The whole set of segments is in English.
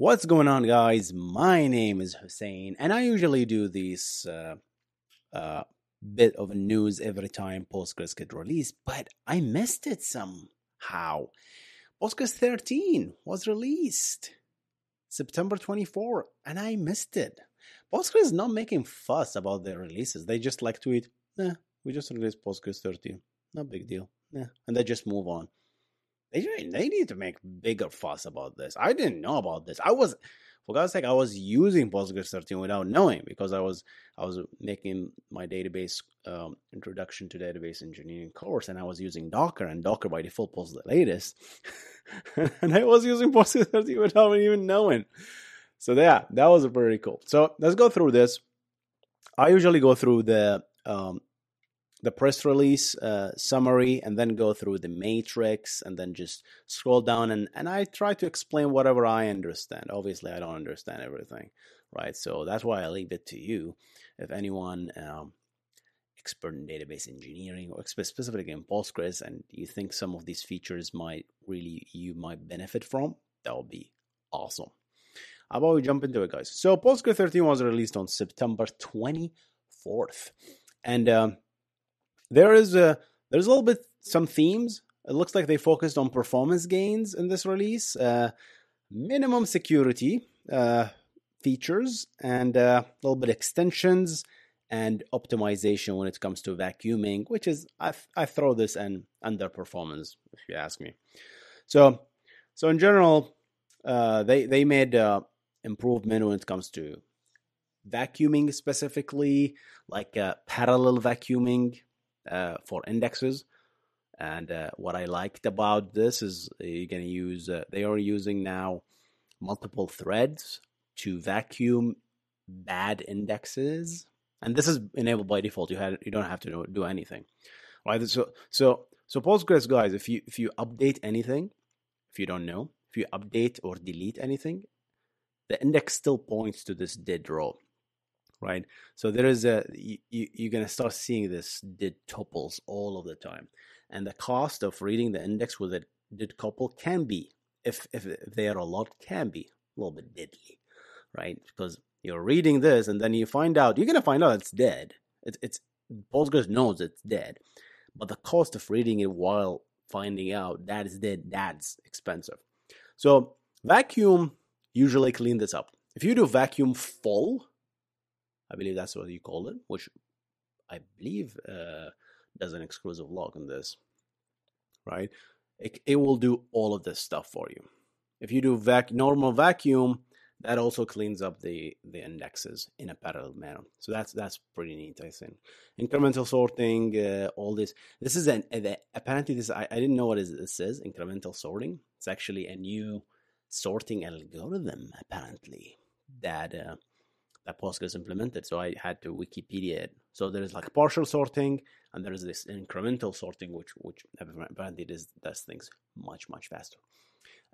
What's going on, guys? My name is Hussein, and I usually do this uh, uh, bit of news every time Postgres get released, but I missed it somehow. Postgres 13 was released September 24, and I missed it. Postgres is not making fuss about their releases. They just like tweet, "Eh, we just released Postgres 13. No big deal." And they just move on. They they need to make bigger fuss about this. I didn't know about this. I was, for God's sake, I was using Postgres 13 without knowing because I was I was making my database um, introduction to database engineering course, and I was using Docker, and Docker by default pulls the latest, and I was using Postgres 13 without even knowing. So yeah, that was pretty cool. So let's go through this. I usually go through the um, the press release uh, summary and then go through the matrix and then just scroll down and, and I try to explain whatever I understand. Obviously, I don't understand everything, right? So that's why I leave it to you. If anyone um, expert in database engineering or specifically in Postgres and you think some of these features might really you might benefit from, that would be awesome. How about we jump into it, guys? So Postgres 13 was released on September 24th. And um, there is a there's a little bit some themes. It looks like they focused on performance gains in this release, uh, minimum security uh, features, and uh, a little bit extensions and optimization when it comes to vacuuming, which is I, I throw this in under performance if you ask me. So so in general, uh, they they made uh, improvement when it comes to vacuuming specifically, like uh, parallel vacuuming uh, for indexes. And uh, what I liked about this is you're going to use, uh, they are using now multiple threads to vacuum bad indexes. And this is enabled by default. You had you don't have to do anything, right? So so so Postgres guys, if you if you update anything, if you don't know, if you update or delete anything, the index still points to this dead row right? So there is a you, you're going to start seeing this dead tuples all of the time, and the cost of reading the index with a dead tuple can be, if if, they are a lot, can be a little bit deadly, right? Because you're reading this and then you find out you're going to find out it's dead. It's it's Postgres knows it's dead, but the cost of reading it while finding out that is dead that's expensive. So vacuum usually clean this up. If you do vacuum full, I believe that's what you call it, which I believe uh, does an exclusive lock on this, right? It, it will do all of this stuff for you. If you do vac normal vacuum, that also cleans up the the indexes in a parallel manner. So that's that's pretty neat, I think. Incremental sorting, uh, all this. This is an apparently this I, I didn't know what this is. Incremental sorting. It's actually a new sorting algorithm apparently that uh, that Postgres implemented. So I had to Wikipedia it. So there's like partial sorting and there's this incremental sorting, which which apparently does, does things much much faster.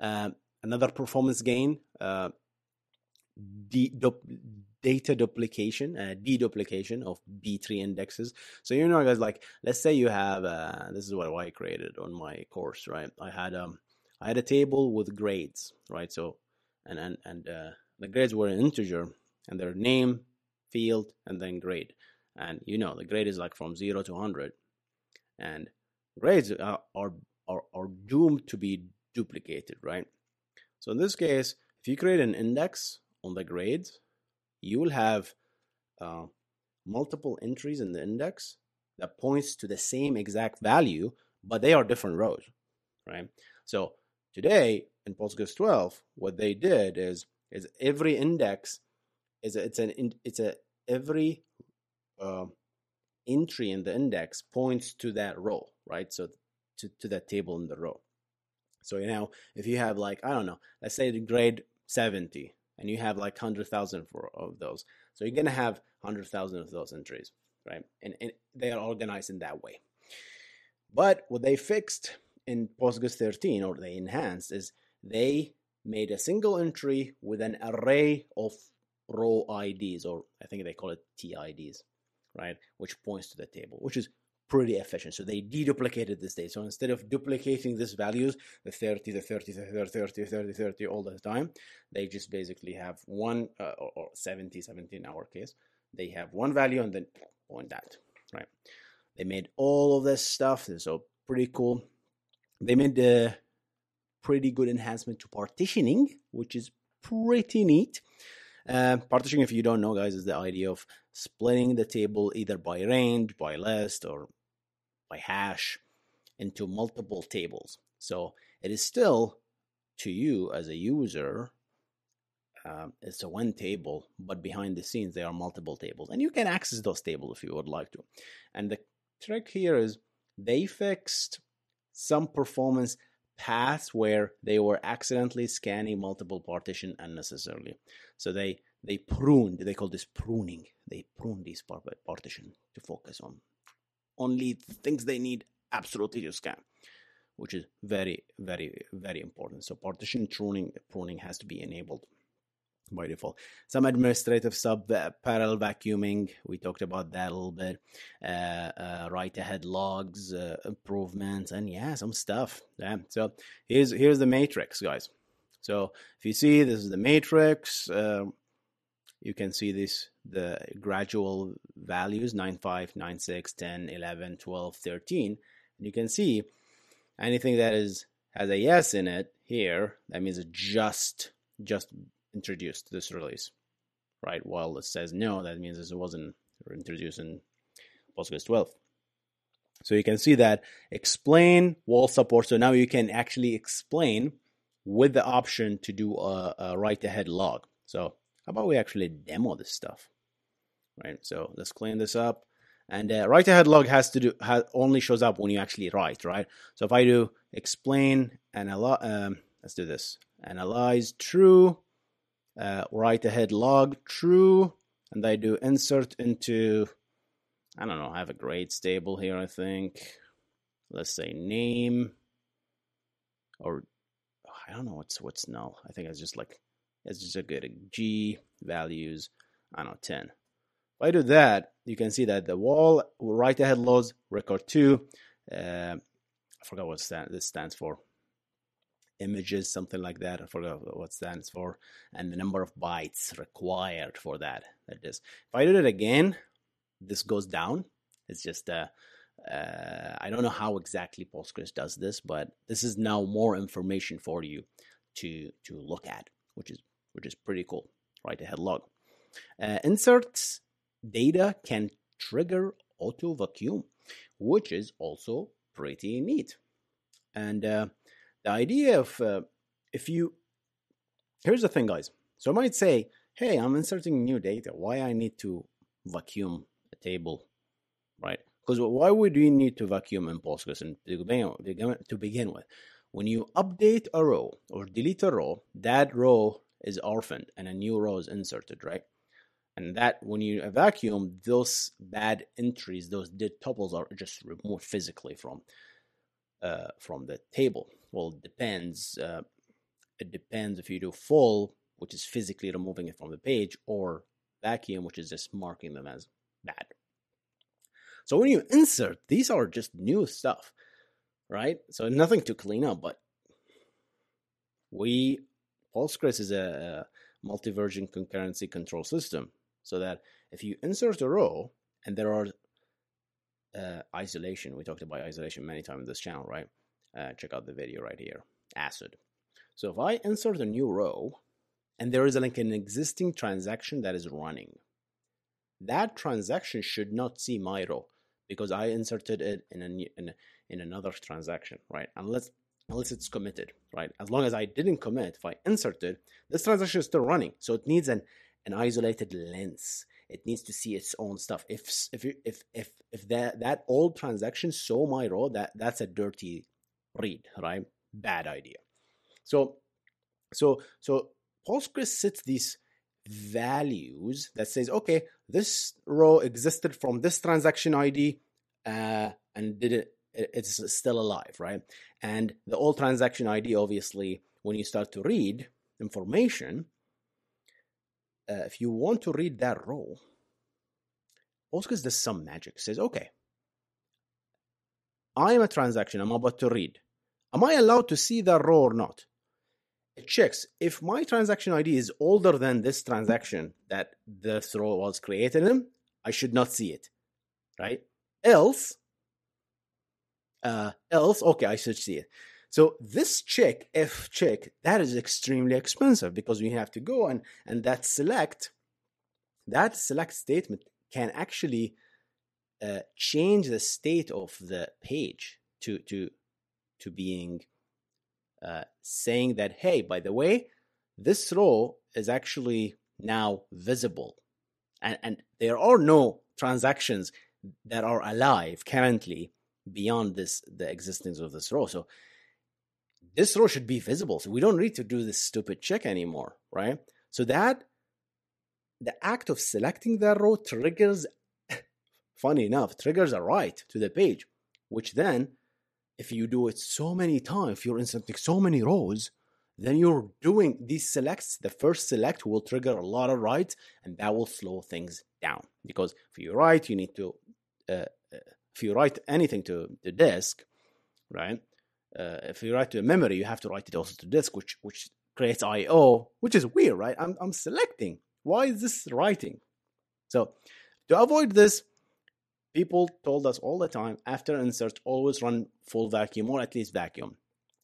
Um, another performance gain, uh, data duplication, uh, deduplication of B-tree indexes. So you know, guys, like let's say you have uh, this is what I created on my course, right? I had um I had a table with grades, right? So and and and uh, the grades were an integer and their name, field, and then grade. And you know, the grade is like from 0 to 100. and grades are, are, are, doomed to be duplicated, right? So in this case, if you create an index on the grades, you will have uh, multiple entries in the index that points to the same exact value, but they are different rows, right? So today in Postgres 12, what they did is is every index is it's an it's a every uh, entry in the index points to that row, right? So to, to that table in the row. So you know, if you have like I don't know, let's say the grade 70, and you have like hundred thousand for of those, so you're gonna have hundred thousand of those entries, right? And, and they are organized in that way. But what they fixed in Postgres 13 or they enhanced is they made a single entry with an array of row IDs, or I think they call it TIDs, right? Which points to the table, which is pretty efficient. So they deduplicated this data. So instead of duplicating these values, the 30, the 30, the 30, 30, 30, 30 all the time, they just basically have one, uh, or, or 70, 70 in our case, they have one value and then point that, right? They made all of this stuff. So pretty cool. They made a pretty good enhancement to partitioning, which is pretty neat. Uh, partitioning, if you don't know, guys, is the idea of splitting the table either by range, by list, or by hash into multiple tables. So it is still to you as a user, um, it's a one table, but behind the scenes there are multiple tables, and you can access those tables if you would like to. And the trick here is they fixed some performance paths where they were accidentally scanning multiple partition unnecessarily. So they they pruned. They call this pruning. They prune these partition to focus on only things they need absolutely to scan, which is very very very important. So partition pruning pruning has to be enabled by default. Some administrative sub uh, parallel vacuuming, we talked about that a little bit. Uh, uh, write ahead logs, uh, improvements, and yeah, some stuff. Yeah. So here's here's the matrix, guys. So if you see, this is the matrix. Um, you can see this the gradual values 9 5 9 6 10 11 12 13 and you can see anything that is has a yes in it here that means it just just introduced this release, right? While it says no, that means it wasn't introduced in Postgres 12. So you can see that explain WAL support. So now you can actually explain with the option to do a, a write ahead log. So how about we actually demo this stuff, right? So let's clean this up. And uh, write ahead log has to do has, only shows up when you actually write, right? So if I do explain and um, let's do this analyze true uh, write ahead log true, and I do insert into, I don't know, I have a grade table here, I think. Let's say name, or I don't know what's what's null. I think it's just like it's just a good G values. I don't know ten. If I do that, you can see that the WAL write ahead logs record two. Uh, I forgot what stand, this stands for images, something like that. I forgot what stands for, and the number of bytes required for that. That is, if I do it again, this goes down. It's just uh, uh, I don't know how exactly Postgres does this, but this is now more information for you to to look at, which is which is pretty cool. Write ahead log. Uh, inserts data can trigger auto vacuum, which is also pretty neat. And uh, the idea of uh, if you here's the thing guys. So i might say hey i'm inserting new data. Why i need to vacuum a table right? Because why would we need to vacuum in postgres and to begin with? When you update a row or delete a row that row is orphaned and a new row is inserted right? And that when you vacuum those bad entries those dead tuples are just removed physically from uh, from the table well, it depends. Uh, it depends if you do full, which is physically removing it from the page, or vacuum, which is just marking them as bad. So when you insert, these are just new stuff, right? So nothing to clean up, but we Postgres is a, a multi-version concurrency control system, so that if you insert a row and there are uh, isolation. We talked about isolation many times in this channel, right? Uh, check out the video right here. ACID. So if I insert a new row and there is like an existing transaction that is running, that transaction should not see my row because I inserted it in a, in, in another transaction, right? Unless unless it's committed, right? As long as I didn't commit, if I inserted, this transaction is still running, so it needs an an isolated lens. It needs to see its own stuff. If if if if if that that old transaction saw my row, that that's a dirty read, right? Bad idea. So so so Postgres sets these values that says, okay, this row existed from this transaction ID uh, and did it, it's still alive, right? And the old transaction ID, obviously, when you start to read information, uh, if you want to read that row, Postgres does some magic. Says, okay, I am a transaction I'm about to read. Am I allowed to see that row or not? It checks if my transaction ID is older than this transaction that this row was created in, I should not see it. Right? Else, uh, else, okay, I should see it. So this check, if check, that is extremely expensive because we have to go and and that select, that select statement can actually uh, change the state of the page to to to being uh, saying that hey, by the way, this row is actually now visible, and and there are no transactions that are alive currently beyond this the existence of this row. So this row should be visible. So we don't need to do this stupid check anymore, right? So that the act of selecting that row triggers, funny enough, triggers a write to the page, which then, if you do it so many times, if you're inserting so many rows, then you're doing these selects. The first select will trigger a lot of writes, and that will slow things down. Because if you write, you need to, uh, if you write anything to the disk, right? Uh, if you write to a memory, you have to write it also to disk, which which creates I/O, which is weird, right? I'm I'm selecting. Why is this writing? So to avoid this, people told us all the time after insert always run full vacuum or at least vacuum,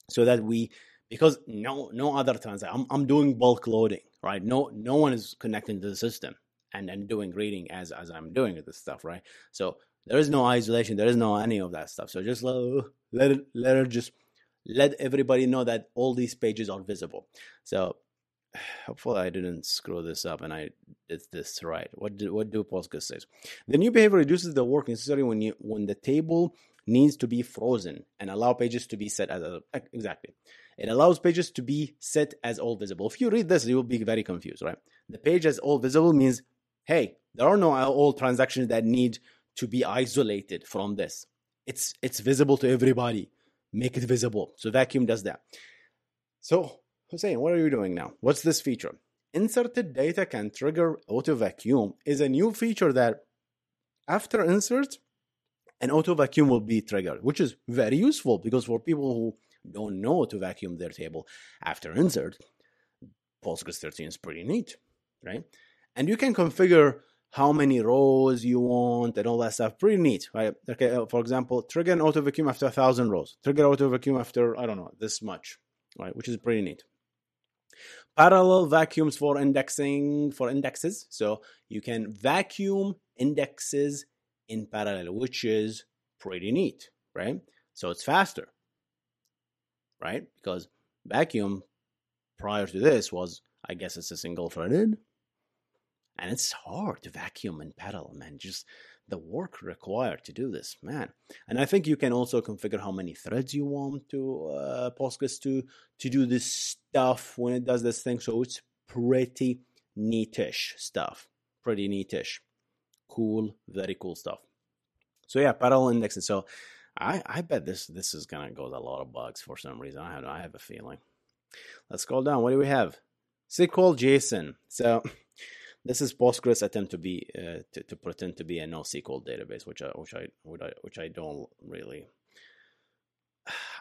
so that we because no no other transaction. I'm I'm doing bulk loading, right? No no one is connecting to the system and and doing reading as as I'm doing this stuff, right? So there is no isolation. There is no any of that stuff. So just let let it, let her just let everybody know that all these pages are visible. So hopefully I didn't screw this up and I did this right. What do what do Postgres says? The new behavior reduces the work necessary when you when the table needs to be frozen and allow pages to be set as a, exactly. It allows pages to be set as all visible. If you read this, you will be very confused, right? The page as all visible means, hey, there are no all transactions that need to be isolated from this. It's it's visible to everybody make it visible. So vacuum does that. So Hussein, what are you doing now? What's this feature? Inserted data can trigger auto vacuum is a new feature that after insert, an auto vacuum will be triggered, which is very useful because for people who don't know to vacuum their table after insert, Postgres 13 is pretty neat, right? And you can configure how many rows you want and all that stuff. Pretty neat, right? Okay, uh, for example, trigger an auto vacuum after a thousand rows. Trigger auto vacuum after I don't know this much, right? Which is pretty neat. Parallel vacuums for indexing for indexes, so you can vacuum indexes in parallel, which is pretty neat, right? So it's faster, right? Because vacuum prior to this was, I guess, it's a single threaded and it's hard to vacuum and pedal man just the work required to do this man. And i think you can also configure how many threads you want to uh, postgres to to do this stuff when it does this thing. So it's pretty neatish stuff pretty neatish. Cool very cool stuff. So yeah parallel indexing. So i i bet this this is gonna go with a lot of bugs for some reason. I have i have a feeling. Let's scroll down. What do we have? Sql json so this is Postgres attempt to be uh, to, to, pretend to be a NoSQL database, which I which I which I don't really.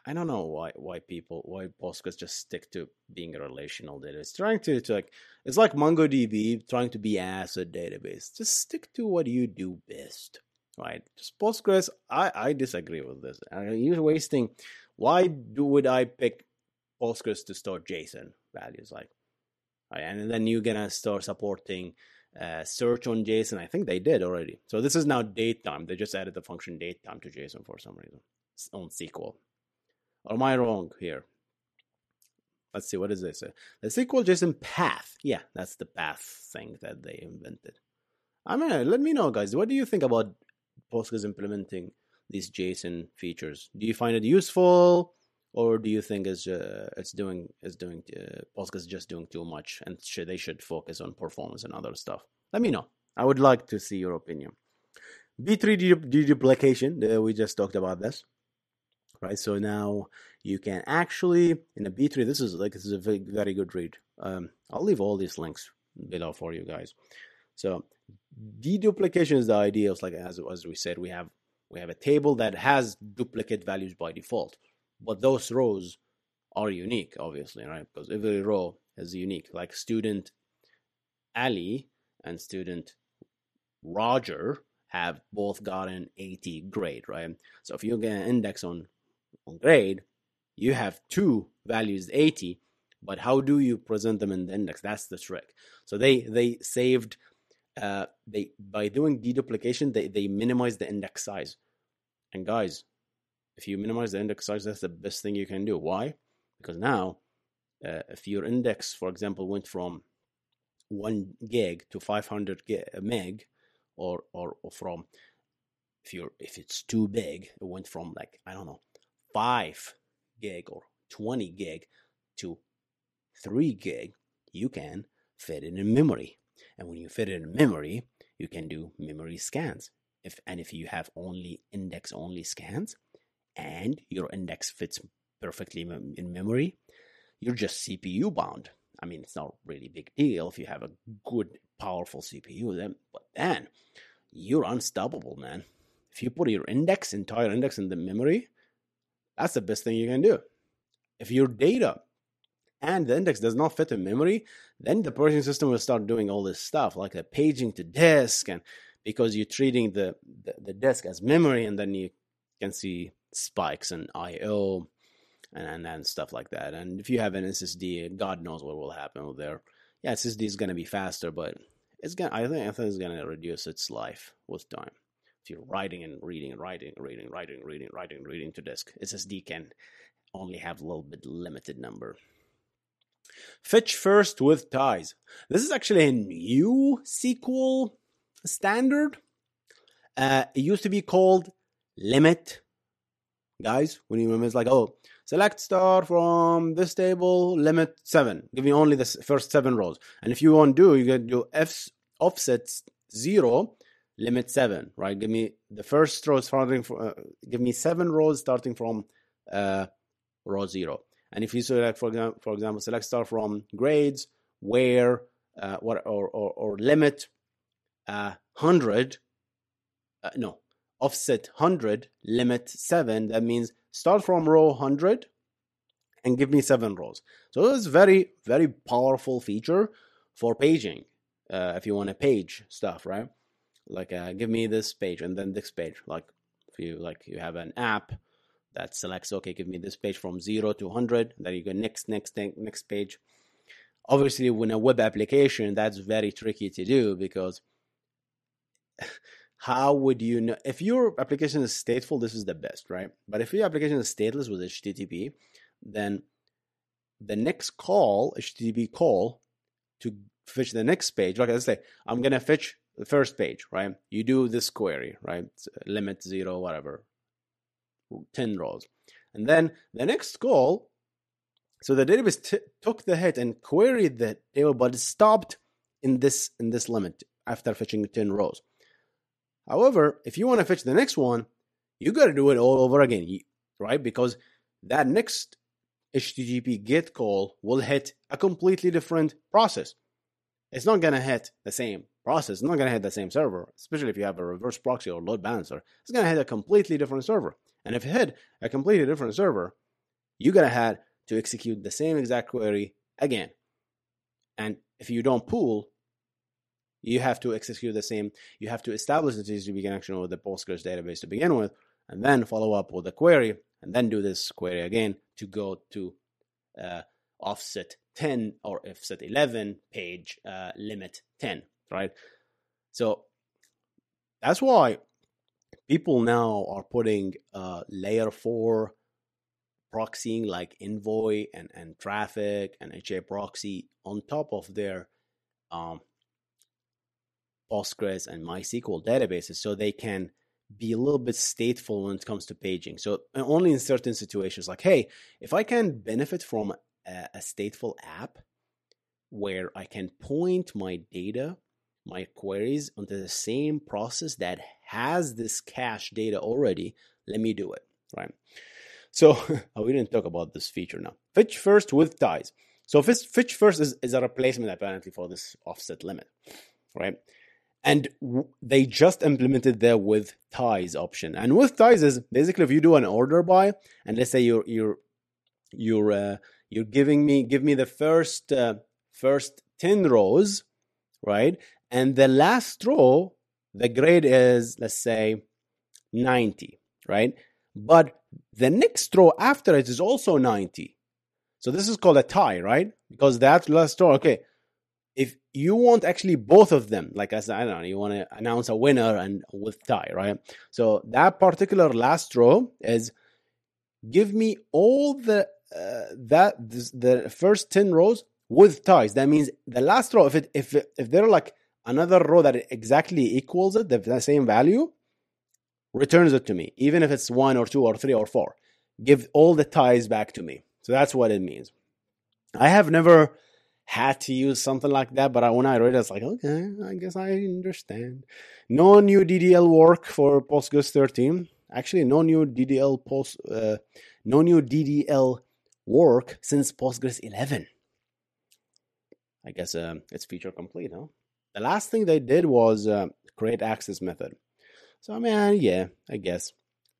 I don't know why why people why Postgres just stick to being a relational database. Trying to, to like it's like MongoDB trying to be as a database. Just stick to what you do best, right? Just Postgres, I, I disagree with this. i You're wasting. Why do would I pick Postgres to store JSON values like? Right? And then you're gonna start supporting uh, search on JSON. I think they did already. So this is now datetime. They just added the function datetime to JSON for some reason on SQL. Or am I wrong here? Let's see, what is this? The SQL JSON path. Yeah, that's the path thing that they invented. I mean, let me know, guys. What do you think about Postgres implementing these JSON features? Do you find it useful, or do you think it's uh, it's doing it's doing uh, Postgres just doing too much, and they should focus on performance and other stuff? Let me know. I would like to see your opinion. B-tree deduplication. Uh, we just talked about this right? So now you can actually in a B-tree. This is like this is a very, very good read. Um, I'll leave all these links below for you guys. So deduplication is the idea of like as as we said, we have we have a table that has duplicate values by default, but those rows are unique, obviously, right? Because every row is unique. Like student Ali and student Roger have both gotten 80 grade, right? So if you get an index on on grade, you have two values 80, but how do you present them in the index? That's the trick. So they they saved uh, they by doing deduplication, they they minimize the index size. And guys, if you minimize the index size, that's the best thing you can do. Why? Because now, uh, if your index, for example, went from one gig to 500 gig, meg, or, or or from if you're if it's too big, it went from like I don't know 5 gig or 20 gig to 3 gig, you can fit it in memory. And when you fit it in memory, you can do memory scans. If and if you have only index only scans and your index fits perfectly in memory, you're just CPU bound. I mean, it's not really big deal if you have a good, powerful CPU. Then, but then you're unstoppable, man. If you put your index, entire index in the memory, that's the best thing you can do. If your data and the index does not fit in memory, then the operating system will start doing all this stuff like the paging to disk, and because you're treating the, the, the disk as memory, and then you can see spikes and I/O and, and stuff like that. And if you have an SSD, God knows what will happen with there. Yeah, SSD is going to be faster, but it's gonna. I think I think it's going to reduce its life with time If you're writing and reading and writing and reading, writing, reading, writing, reading to disk. SSD can only have a little bit limited number. Fetch first with ties. This is actually a new SQL standard. Uh, it used to be called limit. Guys, when you remember, it's like, oh, select star from this table, limit seven. Give me only the first seven rows. And if you want to do, you can do f offset zero limit seven, right? Give me the first row starting from, uh, give me seven rows starting from uh, row zero. And if you select, for example, for example, select star from grades, where, uh, what, or, or, or limit uh, 100, uh, no, offset 100, limit 7, that means start from row 100 and give me seven rows. So it's very, very powerful feature for paging. Uh, if you want to page stuff, right? like uh, give me this page and then this page like if you like you have an app that selects okay give me this page from 0 to 100 then you go next next next page obviously when a web application that's very tricky to do because how would you know if your application is stateful this is the best right but if your application is stateless with http then the next call http call to fetch the next page like let's say i'm gonna fetch the first page, right? You do this query, right? Uh, limit zero, whatever, 10 rows. And then the next call, so the database t- took the hit and queried the table, but it stopped in this in this limit after fetching 10 rows. However, if you want to fetch the next one, you got to do it all over again, right? Because that next HTTP GET call will hit a completely different process. It's not going to hit the same process is not going to hit the same server, especially if you have a reverse proxy or load balancer. It's going to hit a completely different server. And if it hit a completely different server, you're going to have to execute the same exact query again. And if you don't pool, You have to execute the same. You have to establish the TCP connection with the Postgres database to begin with, and then follow up with a query, and then do this query again to go to uh, offset 10 or offset 11 page uh, limit 10, right? So that's why people now are putting uh, layer 4 proxying like Envoy and, and Traefik and HA proxy on top of their um, Postgres and MySQL databases so they can be a little bit stateful when it comes to paging. So uh, only in certain situations, like, hey, if I can benefit from a, a stateful app where I can point my data, my queries onto the same process that has this cache data already, let me do it, right? So oh, we didn't talk about this feature now. Fetch first with ties. So fetch first is, is a replacement apparently for this offset limit, right? And they just implemented the with ties option. And with ties is basically if you do an order by, and let's say you're you're you're uh, you're giving me give me the first uh, first ten rows, right? And the last row, the grade is let's say ninety, right? But the next row after it is also 90. So this is called a tie, right? Because that last row, okay, you want actually both of them, like said, I don't know, you want to announce a winner and with tie, right? So that particular last row is give me all the uh, that this, the first 10 rows with ties. That means the last row, if it if if they're like another row that exactly equals it, the same value, returns it to me, even if it's one or two or three or four. Give all the ties back to me. So that's what it means. I have never had to use something like that, but I, when I read it, I was like, okay, I guess I understand. No new DDL work for Postgres 13. Actually, no new DDL post, uh, no new DDL work since Postgres 11. I guess uh, it's feature complete, huh? The last thing they did was uh, create access method. So I mean, yeah, I guess.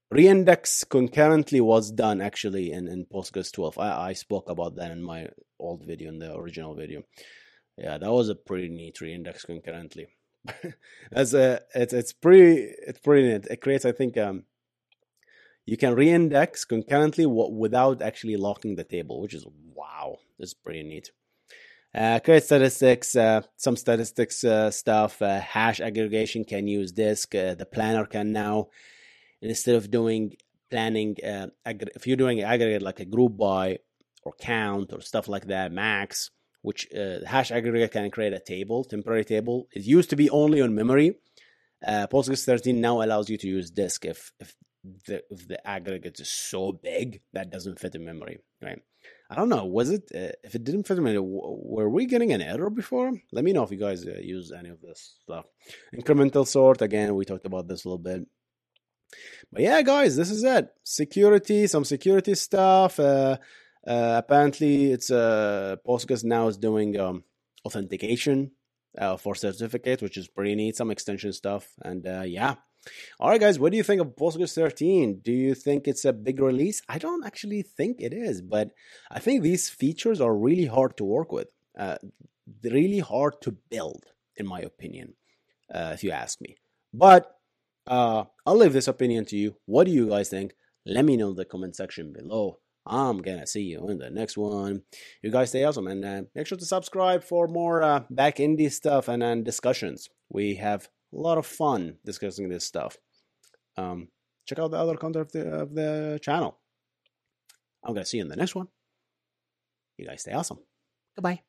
Reindex concurrently was done actually in, in Postgres 12. I, I spoke about that in my old video, in the original video. Yeah, that was a pretty neat reindex concurrently. As a, it's it's pretty it's pretty neat. It creates, I think, um, you can reindex concurrently without actually locking the table, which is wow. It's pretty neat. Uh, create statistics, uh, some statistics uh, stuff. Uh, hash aggregation can use disk. Uh, the planner can now, instead of doing planning, uh, if you're doing aggregate like a group by or count or stuff like that, max, which hash aggregate can create a table, temporary table. It used to be only on memory. Postgres 13 now allows you to use disk if if the if the aggregate is so big that doesn't fit in memory, right? I don't know. Was it uh, if it didn't fit me? Were we getting an error before? Let me know if you guys uh, use any of this stuff. Incremental sort again. We talked about this a little bit. But yeah, guys, this is it. Security, some security stuff. Uh, uh apparently, it's uh, Postgres now is doing um, authentication uh, for certificates, which is pretty neat. Some extension stuff, and uh, yeah, all right, guys, what do you think of Postgres 13? Do you think it's a big release? I don't actually think it is, but I think these features are really hard to work with, uh, really hard to build, in my opinion, uh, if you ask me. But uh, I'll leave this opinion to you. What do you guys think? Let me know in the comment section below. I'm gonna see you in the next one. You guys stay awesome and uh, make sure to subscribe for more uh, back indie stuff and, and discussions. We have a lot of fun discussing this stuff. Um, check out the other content of the, of the channel. I'm to see you in the next one. You guys stay awesome. Goodbye.